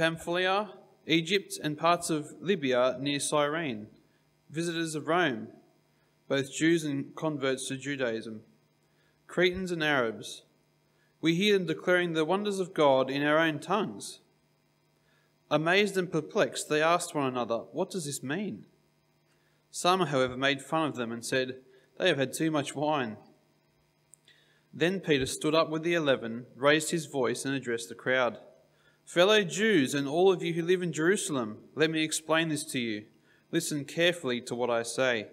Pamphylia, Egypt, and parts of Libya near Cyrene, visitors of Rome, both Jews and converts to Judaism, Cretans and Arabs. We hear them declaring the wonders of God in our own tongues. Amazed and perplexed, they asked one another, What does this mean? Some, however, made fun of them and said, They have had too much wine. Then Peter stood up with the eleven, raised his voice, and addressed the crowd. Fellow Jews, and all of you who live in Jerusalem, let me explain this to you. Listen carefully to what I say.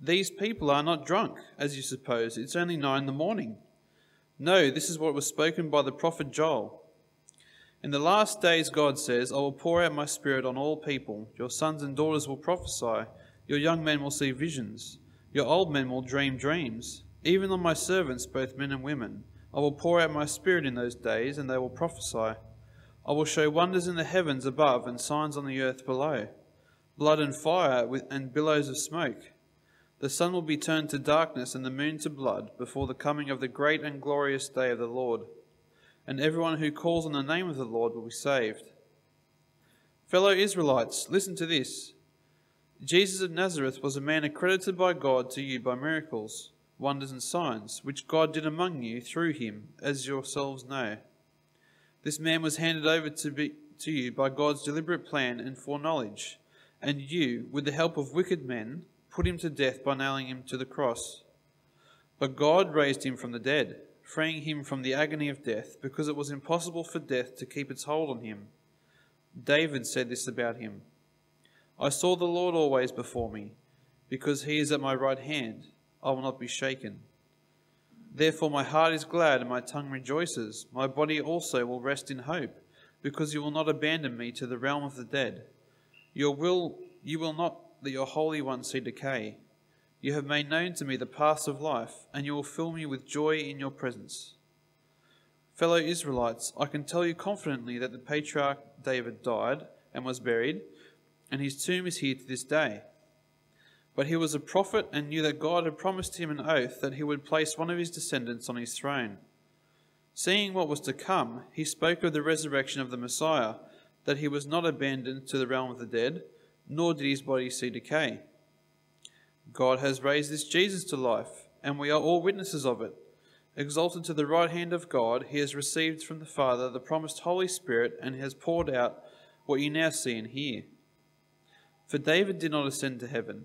These people are not drunk, as you suppose. It's only nine in the morning. No, this is what was spoken by the prophet Joel. In the last days, God says, I will pour out my spirit on all people. Your sons and daughters will prophesy. Your young men will see visions. Your old men will dream dreams. Even on my servants, both men and women, I will pour out my spirit in those days, and they will prophesy. I will show wonders in the heavens above and signs on the earth below blood and fire and billows of smoke. The sun will be turned to darkness and the moon to blood before the coming of the great and glorious day of the Lord. And everyone who calls on the name of the Lord will be saved. Fellow Israelites, listen to this. Jesus of Nazareth was a man accredited by God to you by miracles, wonders, and signs, which God did among you through him, as yourselves know. This man was handed over to, be, to you by God's deliberate plan and foreknowledge, and you, with the help of wicked men, put him to death by nailing him to the cross. But God raised him from the dead, freeing him from the agony of death, because it was impossible for death to keep its hold on him. David said this about him I saw the Lord always before me, because he is at my right hand, I will not be shaken. Therefore, my heart is glad and my tongue rejoices. My body also will rest in hope, because you will not abandon me to the realm of the dead. Your will, you will not let your Holy One see decay. You have made known to me the paths of life, and you will fill me with joy in your presence. Fellow Israelites, I can tell you confidently that the patriarch David died and was buried, and his tomb is here to this day. But he was a prophet and knew that God had promised him an oath that he would place one of his descendants on his throne. Seeing what was to come, he spoke of the resurrection of the Messiah, that he was not abandoned to the realm of the dead, nor did his body see decay. God has raised this Jesus to life, and we are all witnesses of it. Exalted to the right hand of God, he has received from the Father the promised Holy Spirit and has poured out what you now see and hear. For David did not ascend to heaven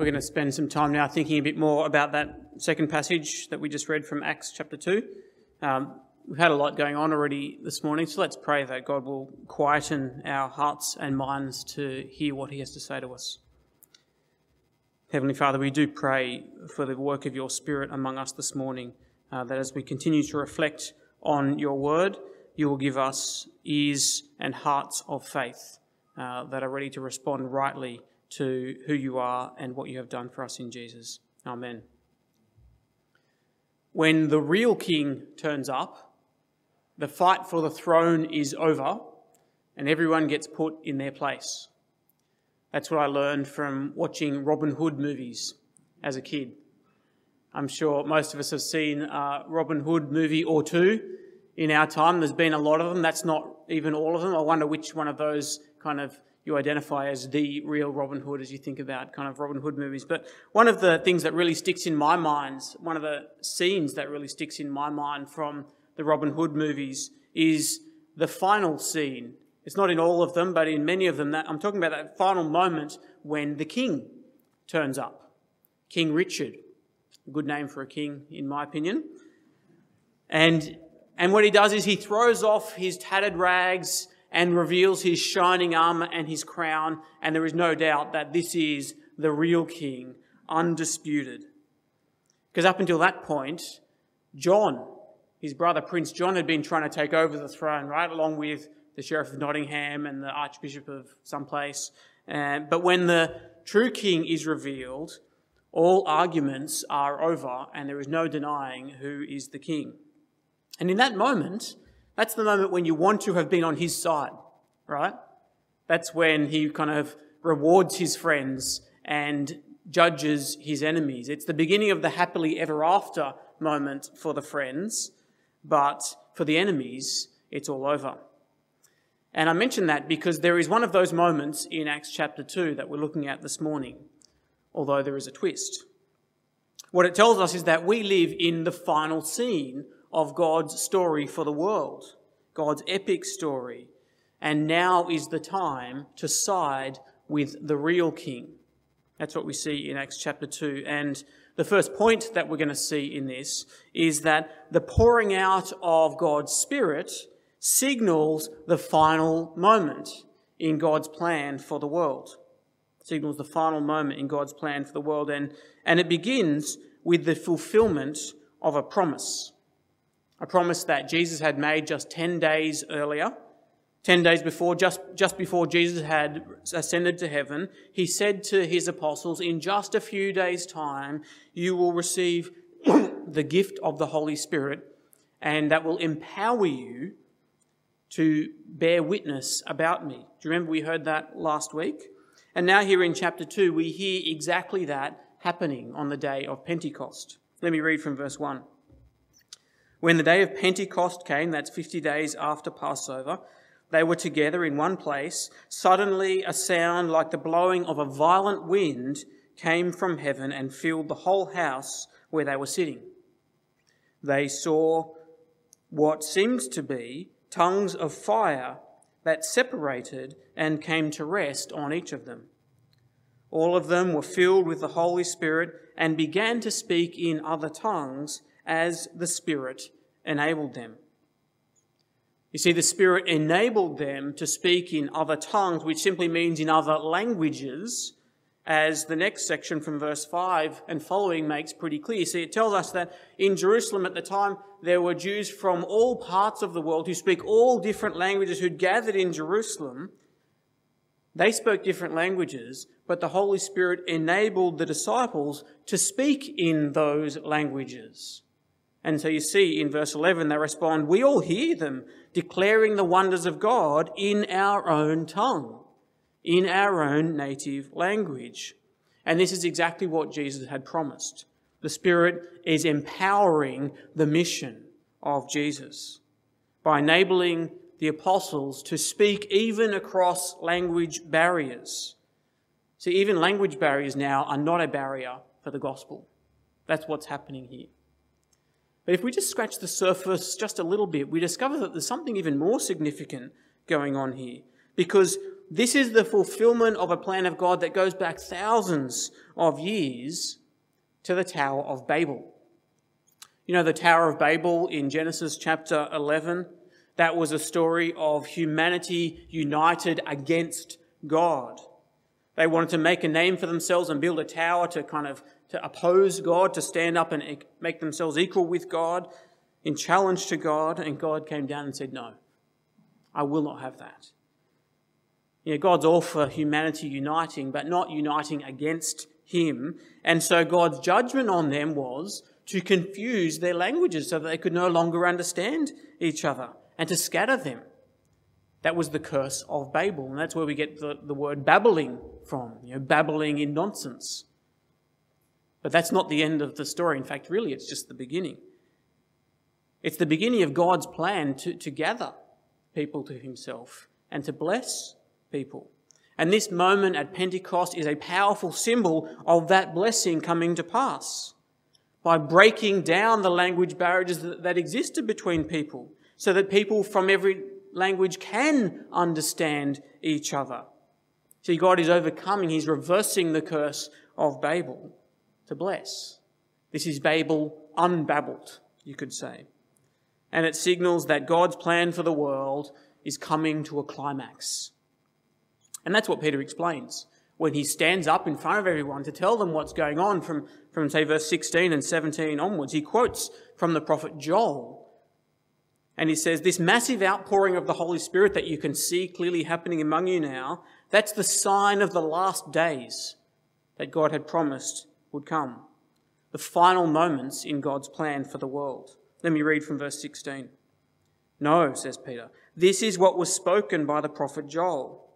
We're going to spend some time now thinking a bit more about that second passage that we just read from Acts chapter 2. Um, we've had a lot going on already this morning, so let's pray that God will quieten our hearts and minds to hear what He has to say to us. Heavenly Father, we do pray for the work of your Spirit among us this morning, uh, that as we continue to reflect on your word, you will give us ears and hearts of faith uh, that are ready to respond rightly to who you are and what you have done for us in Jesus. Amen. When the real king turns up, the fight for the throne is over and everyone gets put in their place. That's what I learned from watching Robin Hood movies as a kid. I'm sure most of us have seen a Robin Hood movie or two in our time. There's been a lot of them. That's not even all of them. I wonder which one of those kind of you identify as the real Robin Hood as you think about kind of Robin Hood movies. But one of the things that really sticks in my mind, one of the scenes that really sticks in my mind from the Robin Hood movies is the final scene it's not in all of them, but in many of them. That, I'm talking about that final moment when the king turns up. King Richard. A good name for a king, in my opinion. And, and what he does is he throws off his tattered rags and reveals his shining armor and his crown. And there is no doubt that this is the real king, undisputed. Because up until that point, John, his brother Prince John, had been trying to take over the throne, right, along with the Sheriff of Nottingham and the Archbishop of someplace. Uh, but when the true king is revealed, all arguments are over and there is no denying who is the king. And in that moment, that's the moment when you want to have been on his side, right? That's when he kind of rewards his friends and judges his enemies. It's the beginning of the happily ever after moment for the friends, but for the enemies, it's all over. And I mention that because there is one of those moments in Acts chapter 2 that we're looking at this morning, although there is a twist. What it tells us is that we live in the final scene of God's story for the world, God's epic story. And now is the time to side with the real king. That's what we see in Acts chapter 2. And the first point that we're going to see in this is that the pouring out of God's Spirit signals the final moment in God's plan for the world. Signals the final moment in God's plan for the world. And, and it begins with the fulfillment of a promise. A promise that Jesus had made just 10 days earlier. 10 days before, just, just before Jesus had ascended to heaven, he said to his apostles, In just a few days' time, you will receive the gift of the Holy Spirit, and that will empower you to bear witness about me. Do you remember we heard that last week? And now, here in chapter 2, we hear exactly that happening on the day of Pentecost. Let me read from verse 1. When the day of Pentecost came, that's 50 days after Passover, they were together in one place. Suddenly, a sound like the blowing of a violent wind came from heaven and filled the whole house where they were sitting. They saw what seemed to be tongues of fire that separated and came to rest on each of them. All of them were filled with the Holy Spirit and began to speak in other tongues as the Spirit enabled them. You see, the Spirit enabled them to speak in other tongues, which simply means in other languages, as the next section from verse 5 and following makes pretty clear. See, it tells us that in Jerusalem at the time, there were Jews from all parts of the world who speak all different languages who'd gathered in Jerusalem. They spoke different languages, but the Holy Spirit enabled the disciples to speak in those languages. And so you see in verse 11, they respond, We all hear them declaring the wonders of God in our own tongue in our own native language. And this is exactly what Jesus had promised. The Spirit is empowering the mission of Jesus by enabling the apostles to speak even across language barriers. See, even language barriers now are not a barrier for the gospel. That's what's happening here. But if we just scratch the surface just a little bit, we discover that there's something even more significant going on here. Because this is the fulfillment of a plan of God that goes back thousands of years to the Tower of Babel. You know, the Tower of Babel in Genesis chapter 11? That was a story of humanity united against God. They wanted to make a name for themselves and build a tower to kind of to oppose God, to stand up and make themselves equal with God in challenge to God. And God came down and said, No, I will not have that. You know, God's all for humanity uniting, but not uniting against Him. And so God's judgment on them was to confuse their languages so that they could no longer understand each other and to scatter them. That was the curse of Babel, and that's where we get the, the word babbling from, you know, babbling in nonsense. But that's not the end of the story. In fact, really, it's just the beginning. It's the beginning of God's plan to, to gather people to himself and to bless people. And this moment at Pentecost is a powerful symbol of that blessing coming to pass by breaking down the language barriers that, that existed between people so that people from every language can understand each other. See, God is overcoming, He's reversing the curse of Babel to bless. This is Babel unbabbled, you could say. And it signals that God's plan for the world is coming to a climax. And that's what Peter explains when he stands up in front of everyone to tell them what's going on from, from say, verse 16 and 17 onwards. He quotes from the prophet Joel. And he says, This massive outpouring of the Holy Spirit that you can see clearly happening among you now, that's the sign of the last days that God had promised would come. The final moments in God's plan for the world. Let me read from verse 16. No, says Peter, this is what was spoken by the prophet Joel.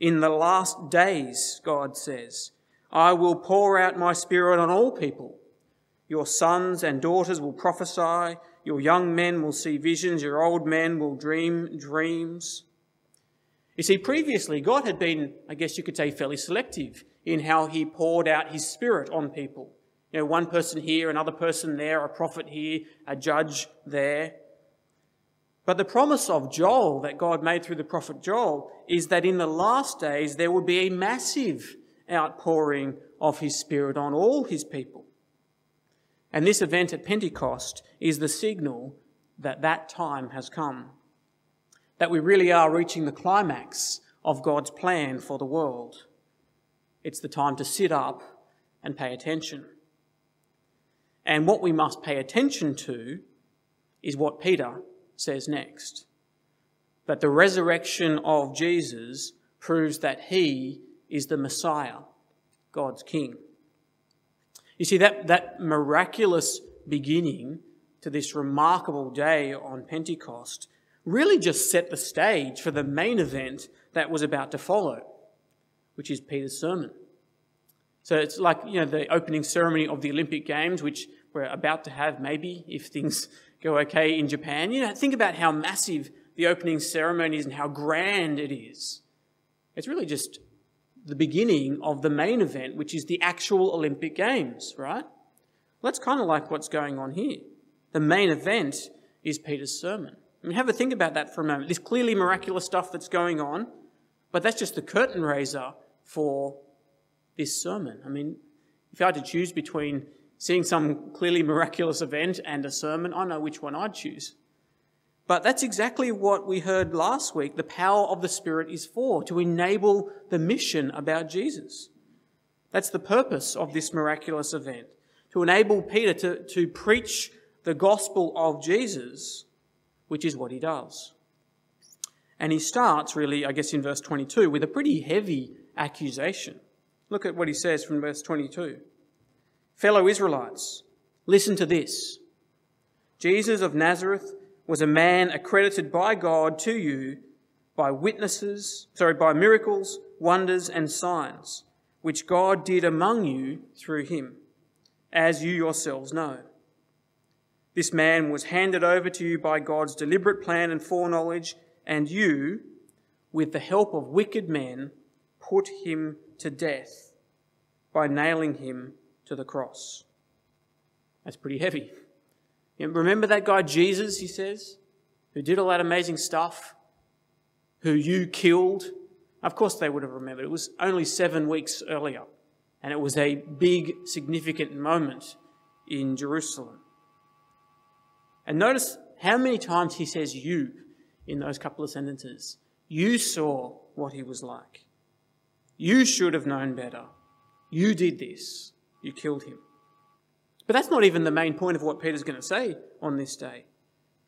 In the last days, God says, I will pour out my spirit on all people. Your sons and daughters will prophesy, your young men will see visions, your old men will dream dreams. You see, previously, God had been, I guess you could say, fairly selective in how he poured out his spirit on people. You know, one person here, another person there, a prophet here, a judge there. But the promise of Joel that God made through the prophet Joel is that in the last days there would be a massive outpouring of his spirit on all his people. And this event at Pentecost is the signal that that time has come. That we really are reaching the climax of God's plan for the world. It's the time to sit up and pay attention. And what we must pay attention to is what Peter says next. That the resurrection of Jesus proves that he is the Messiah, God's King. You see, that, that miraculous beginning to this remarkable day on Pentecost really just set the stage for the main event that was about to follow, which is Peter's sermon. So it's like, you know, the opening ceremony of the Olympic Games, which we're about to have maybe if things go okay in Japan. You know, think about how massive the opening ceremony is and how grand it is. It's really just the beginning of the main event, which is the actual Olympic Games, right? Well, that's kind of like what's going on here. The main event is Peter's sermon. I mean, have a think about that for a moment. This clearly miraculous stuff that's going on, but that's just the curtain raiser for this sermon. I mean, if I had to choose between seeing some clearly miraculous event and a sermon, I know which one I'd choose. But that's exactly what we heard last week. The power of the Spirit is for, to enable the mission about Jesus. That's the purpose of this miraculous event, to enable Peter to, to preach the gospel of Jesus, which is what he does. And he starts really, I guess, in verse 22 with a pretty heavy accusation. Look at what he says from verse 22. Fellow Israelites, listen to this. Jesus of Nazareth was a man accredited by God to you by witnesses, sorry, by miracles, wonders, and signs, which God did among you through him, as you yourselves know. This man was handed over to you by God's deliberate plan and foreknowledge, and you, with the help of wicked men, put him to death by nailing him to the cross. That's pretty heavy. You remember that guy Jesus, he says, who did all that amazing stuff, who you killed? Of course they would have remembered. It was only seven weeks earlier, and it was a big, significant moment in Jerusalem. And notice how many times he says you in those couple of sentences. You saw what he was like. You should have known better. You did this. You killed him. But that's not even the main point of what Peter's going to say on this day.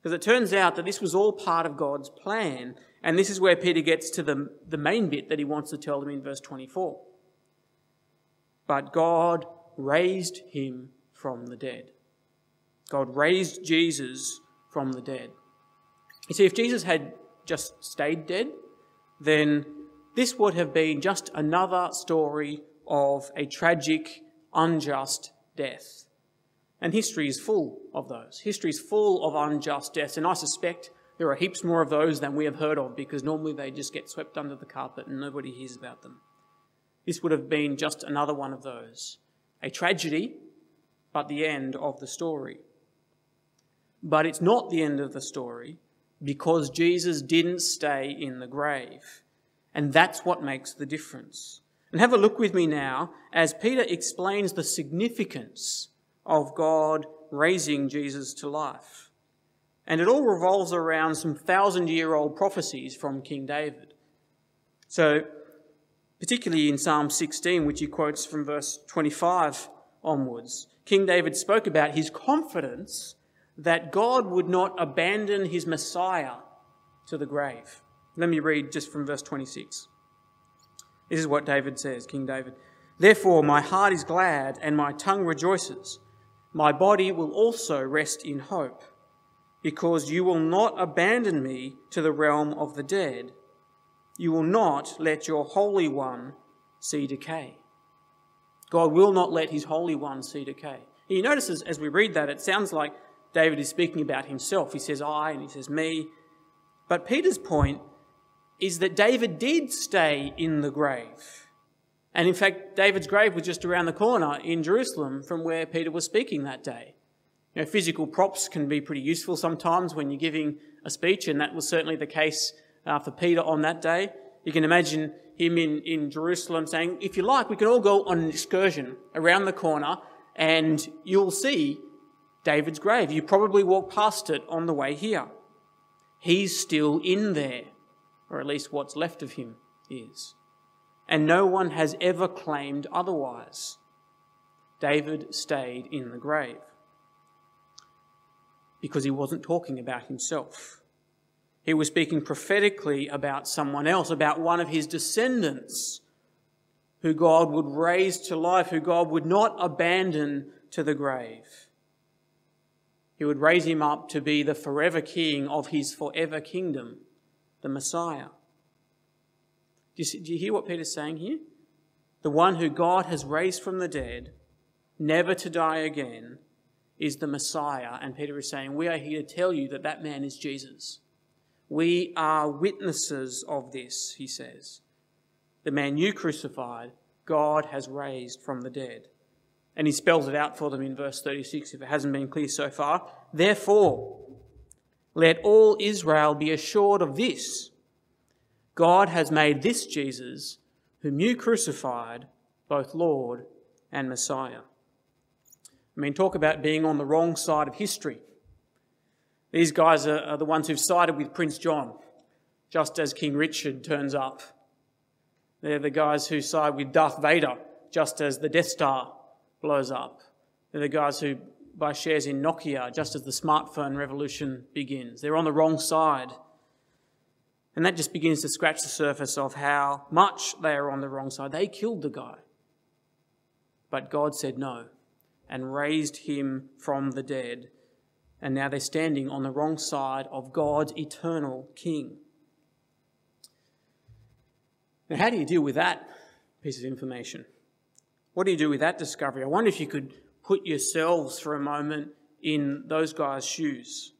Because it turns out that this was all part of God's plan. And this is where Peter gets to the, the main bit that he wants to tell them in verse 24. But God raised him from the dead. God raised Jesus from the dead. You see, if Jesus had just stayed dead, then this would have been just another story of a tragic, unjust death. And history is full of those. History is full of unjust deaths, and I suspect there are heaps more of those than we have heard of because normally they just get swept under the carpet and nobody hears about them. This would have been just another one of those. A tragedy, but the end of the story. But it's not the end of the story because Jesus didn't stay in the grave. And that's what makes the difference. And have a look with me now as Peter explains the significance of God raising Jesus to life. And it all revolves around some thousand year old prophecies from King David. So, particularly in Psalm 16, which he quotes from verse 25 onwards, King David spoke about his confidence that God would not abandon his Messiah to the grave. Let me read just from verse 26. This is what David says, King David. Therefore, my heart is glad and my tongue rejoices. My body will also rest in hope, because you will not abandon me to the realm of the dead. You will not let your Holy One see decay. God will not let his Holy One see decay. You notice as we read that, it sounds like David is speaking about himself. He says I and he says me. But Peter's point is that David did stay in the grave. And in fact, David's grave was just around the corner in Jerusalem from where Peter was speaking that day. You know, physical props can be pretty useful sometimes when you're giving a speech, and that was certainly the case uh, for Peter on that day. You can imagine him in, in Jerusalem saying, If you like, we can all go on an excursion around the corner and you'll see David's grave. You probably walk past it on the way here. He's still in there, or at least what's left of him is. And no one has ever claimed otherwise. David stayed in the grave because he wasn't talking about himself. He was speaking prophetically about someone else, about one of his descendants who God would raise to life, who God would not abandon to the grave. He would raise him up to be the forever king of his forever kingdom, the Messiah. Do you, see, do you hear what Peter's saying here? The one who God has raised from the dead, never to die again, is the Messiah. And Peter is saying, We are here to tell you that that man is Jesus. We are witnesses of this, he says. The man you crucified, God has raised from the dead. And he spells it out for them in verse 36 if it hasn't been clear so far. Therefore, let all Israel be assured of this God has made this Jesus, whom you crucified, both Lord and Messiah. I mean, talk about being on the wrong side of history. These guys are, are the ones who've sided with Prince John, just as King Richard turns up. They're the guys who side with Darth Vader, just as the Death Star blows up. They're the guys who buy shares in Nokia just as the smartphone revolution begins. They're on the wrong side. And that just begins to scratch the surface of how much they are on the wrong side. They killed the guy. But God said no and raised him from the dead. And now they're standing on the wrong side of God's eternal King. Now, how do you deal with that piece of information? What do you do with that discovery? I wonder if you could put yourselves for a moment in those guys' shoes.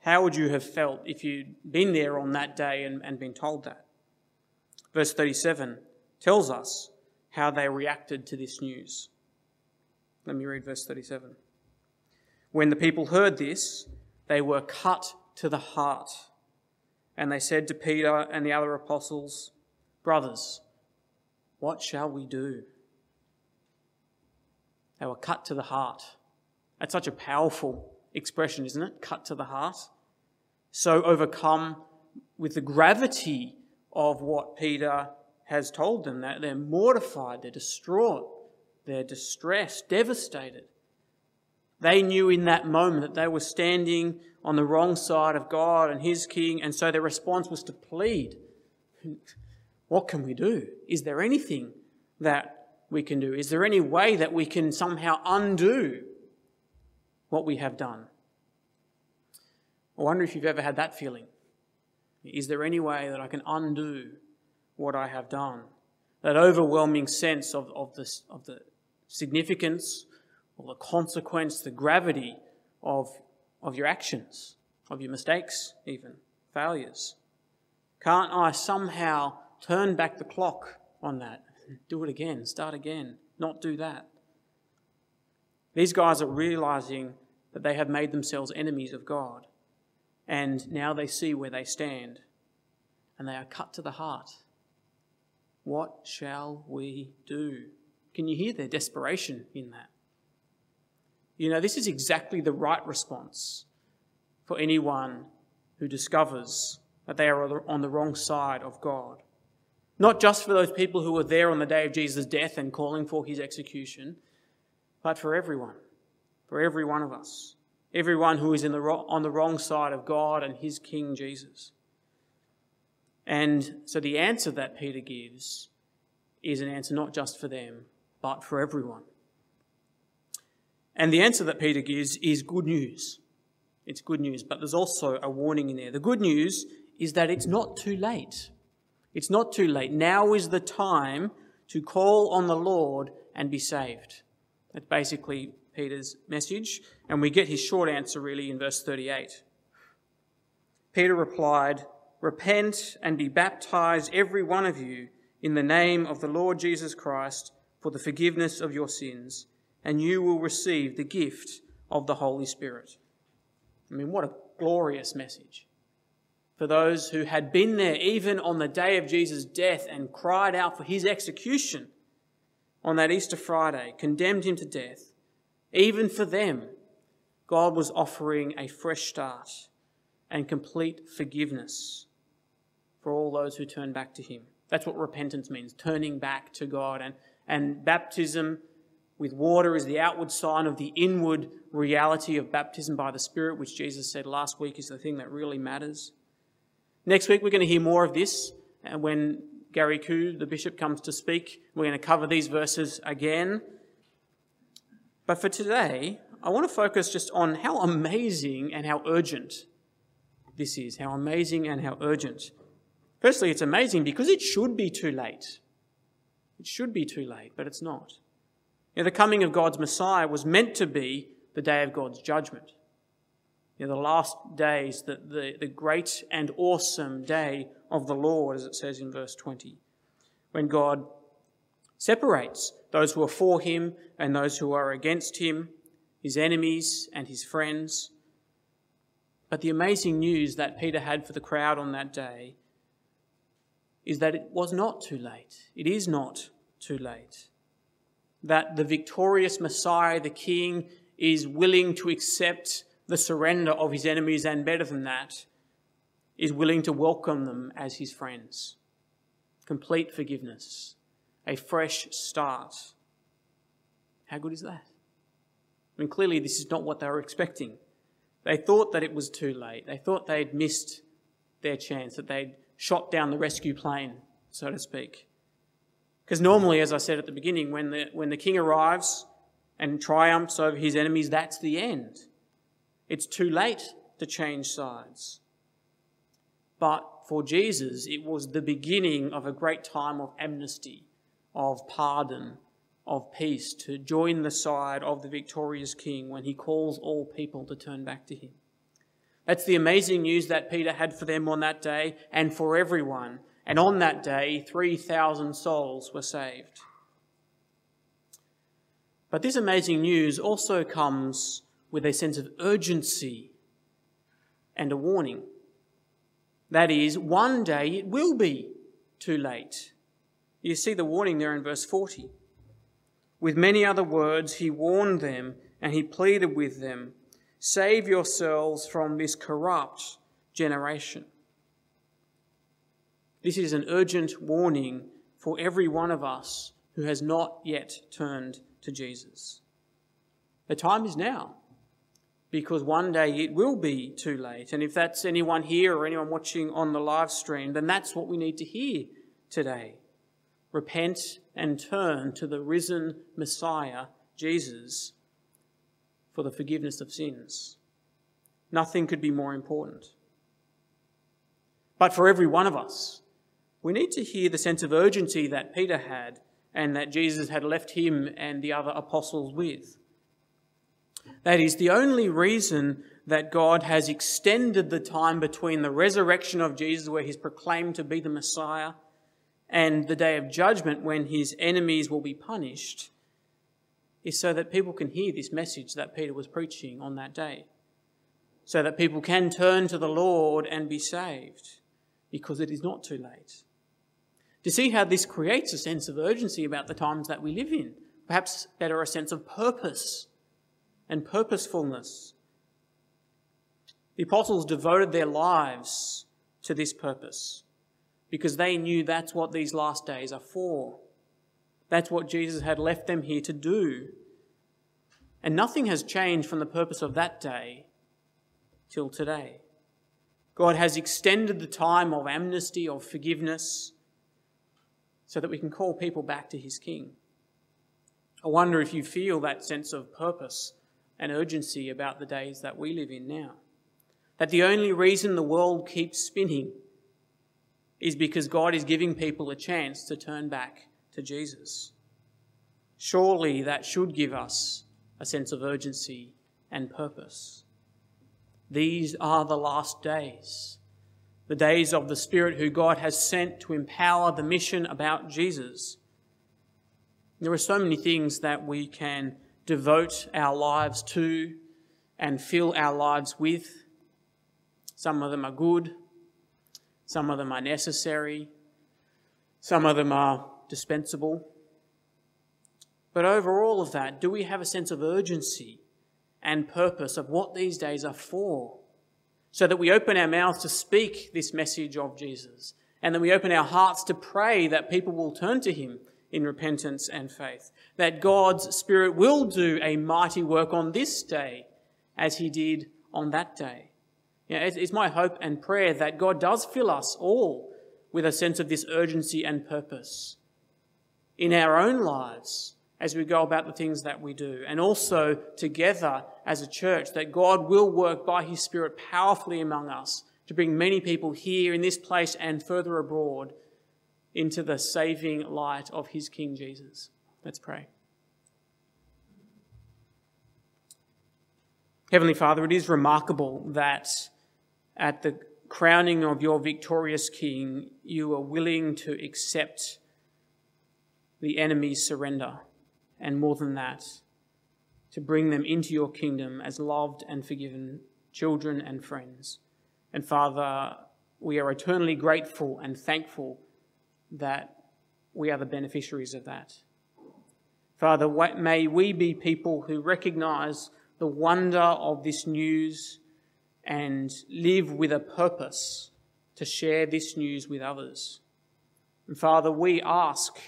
How would you have felt if you'd been there on that day and, and been told that? Verse 37 tells us how they reacted to this news. Let me read verse 37. When the people heard this, they were cut to the heart. And they said to Peter and the other apostles, Brothers, what shall we do? They were cut to the heart. That's such a powerful expression, isn't it? Cut to the heart. So overcome with the gravity of what Peter has told them, that they're mortified, they're distraught, they're distressed, devastated. They knew in that moment that they were standing on the wrong side of God and His King, and so their response was to plead. What can we do? Is there anything that we can do? Is there any way that we can somehow undo what we have done? I wonder if you've ever had that feeling. Is there any way that I can undo what I have done? That overwhelming sense of, of, the, of the significance or the consequence, the gravity of, of your actions, of your mistakes, even failures. Can't I somehow turn back the clock on that? Do it again, start again, not do that. These guys are realizing that they have made themselves enemies of God. And now they see where they stand. And they are cut to the heart. What shall we do? Can you hear their desperation in that? You know, this is exactly the right response for anyone who discovers that they are on the wrong side of God. Not just for those people who were there on the day of Jesus' death and calling for his execution, but for everyone, for every one of us, everyone who is in the, on the wrong side of God and his King Jesus. And so the answer that Peter gives is an answer not just for them, but for everyone. And the answer that Peter gives is good news. It's good news, but there's also a warning in there. The good news is that it's not too late. It's not too late. Now is the time to call on the Lord and be saved. That's basically Peter's message, and we get his short answer really in verse 38. Peter replied, Repent and be baptized, every one of you, in the name of the Lord Jesus Christ for the forgiveness of your sins, and you will receive the gift of the Holy Spirit. I mean, what a glorious message for those who had been there even on the day of Jesus' death and cried out for his execution on that Easter Friday, condemned him to death. Even for them, God was offering a fresh start and complete forgiveness for all those who turn back to him. That's what repentance means, turning back to God. And, and baptism with water is the outward sign of the inward reality of baptism by the Spirit, which Jesus said last week is the thing that really matters. Next week, we're going to hear more of this and when Gary Koo, the bishop, comes to speak. We're going to cover these verses again. But for today, I want to focus just on how amazing and how urgent this is. How amazing and how urgent. Firstly, it's amazing because it should be too late. It should be too late, but it's not. You know, the coming of God's Messiah was meant to be the day of God's judgment you know, the last days, the, the, the great and awesome day of the Lord, as it says in verse 20, when God separates those who are for him and those who are against him, his enemies and his friends. But the amazing news that Peter had for the crowd on that day is that it was not too late. It is not too late. That the victorious Messiah, the King, is willing to accept the surrender of his enemies, and better than that, is willing to welcome them as his friends. Complete forgiveness, a fresh start. How good is that? I mean, clearly, this is not what they were expecting. They thought that it was too late. They thought they'd missed their chance, that they'd shot down the rescue plane, so to speak. Because normally, as I said at the beginning, when the, when the king arrives and triumphs over his enemies, that's the end. It's too late to change sides. But for Jesus, it was the beginning of a great time of amnesty, of pardon, of peace, to join the side of the victorious King when he calls all people to turn back to him. That's the amazing news that Peter had for them on that day and for everyone. And on that day, 3,000 souls were saved. But this amazing news also comes with a sense of urgency and a warning. That is, one day it will be too late. You see the warning there in verse 40. With many other words, he warned them and he pleaded with them, Save yourselves from this corrupt generation. This is an urgent warning for every one of us who has not yet turned to Jesus. The time is now, because one day it will be too late. And if that's anyone here or anyone watching on the live stream, then that's what we need to hear today. Repent and turn to the risen Messiah, Jesus, for the forgiveness of sins. Nothing could be more important. But for every one of us, we need to hear the sense of urgency that Peter had and that Jesus had left him and the other apostles with. That is the only reason that God has extended the time between the resurrection of Jesus, where he's proclaimed to be the Messiah, and the day of judgment, when his enemies will be punished, is so that people can hear this message that Peter was preaching on that day. So that people can turn to the Lord and be saved, because it is not too late. To see how this creates a sense of urgency about the times that we live in, perhaps better a sense of purpose and purposefulness. The apostles devoted their lives to this purpose because they knew that's what these last days are for. That's what Jesus had left them here to do. And nothing has changed from the purpose of that day till today. God has extended the time of amnesty, of forgiveness, so that we can call people back to his King. I wonder if you feel that sense of purpose and urgency about the days that we live in now. That the only reason the world keeps spinning is because God is giving people a chance to turn back to Jesus. Surely that should give us a sense of urgency and purpose. These are the last days the days of the Spirit who God has sent to empower the mission about Jesus. There are so many things that we can devote our lives to and fill our lives with. Some of them are good, some of them are necessary, some of them are dispensable. But over all of that, do we have a sense of urgency and purpose of what these days are for? so that we open our mouths to speak this message of Jesus. And that we open our hearts to pray that people will turn to him in repentance and faith. That God's Spirit will do a mighty work on this day as he did on that day. You know, it's my hope and prayer that God does fill us all with a sense of this urgency and purpose in our own lives as we go about the things that we do, and also together as a church, that God will work by His Spirit powerfully among us to bring many people here in this place and further abroad into the saving light of His King Jesus. Let's pray. Heavenly Father, it is remarkable that at the crowning of your victorious King, you are willing to accept the enemy's surrender and more than that, to bring them into your kingdom as loved and forgiven children and friends. And Father, we are eternally grateful and thankful that we are the beneficiaries of that. Father, may we be people who recognize the wonder of this news and live with a purpose to share this news with others. And Father, we ask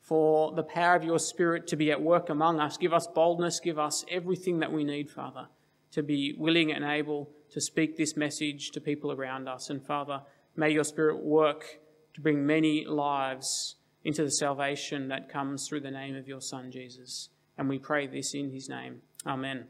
for the power of your Spirit to be at work among us. Give us boldness, give us everything that we need, Father, to be willing and able to speak this message to people around us. And Father, may your Spirit work to bring many lives into the salvation that comes through the name of your Son, Jesus. And we pray this in his name. Amen.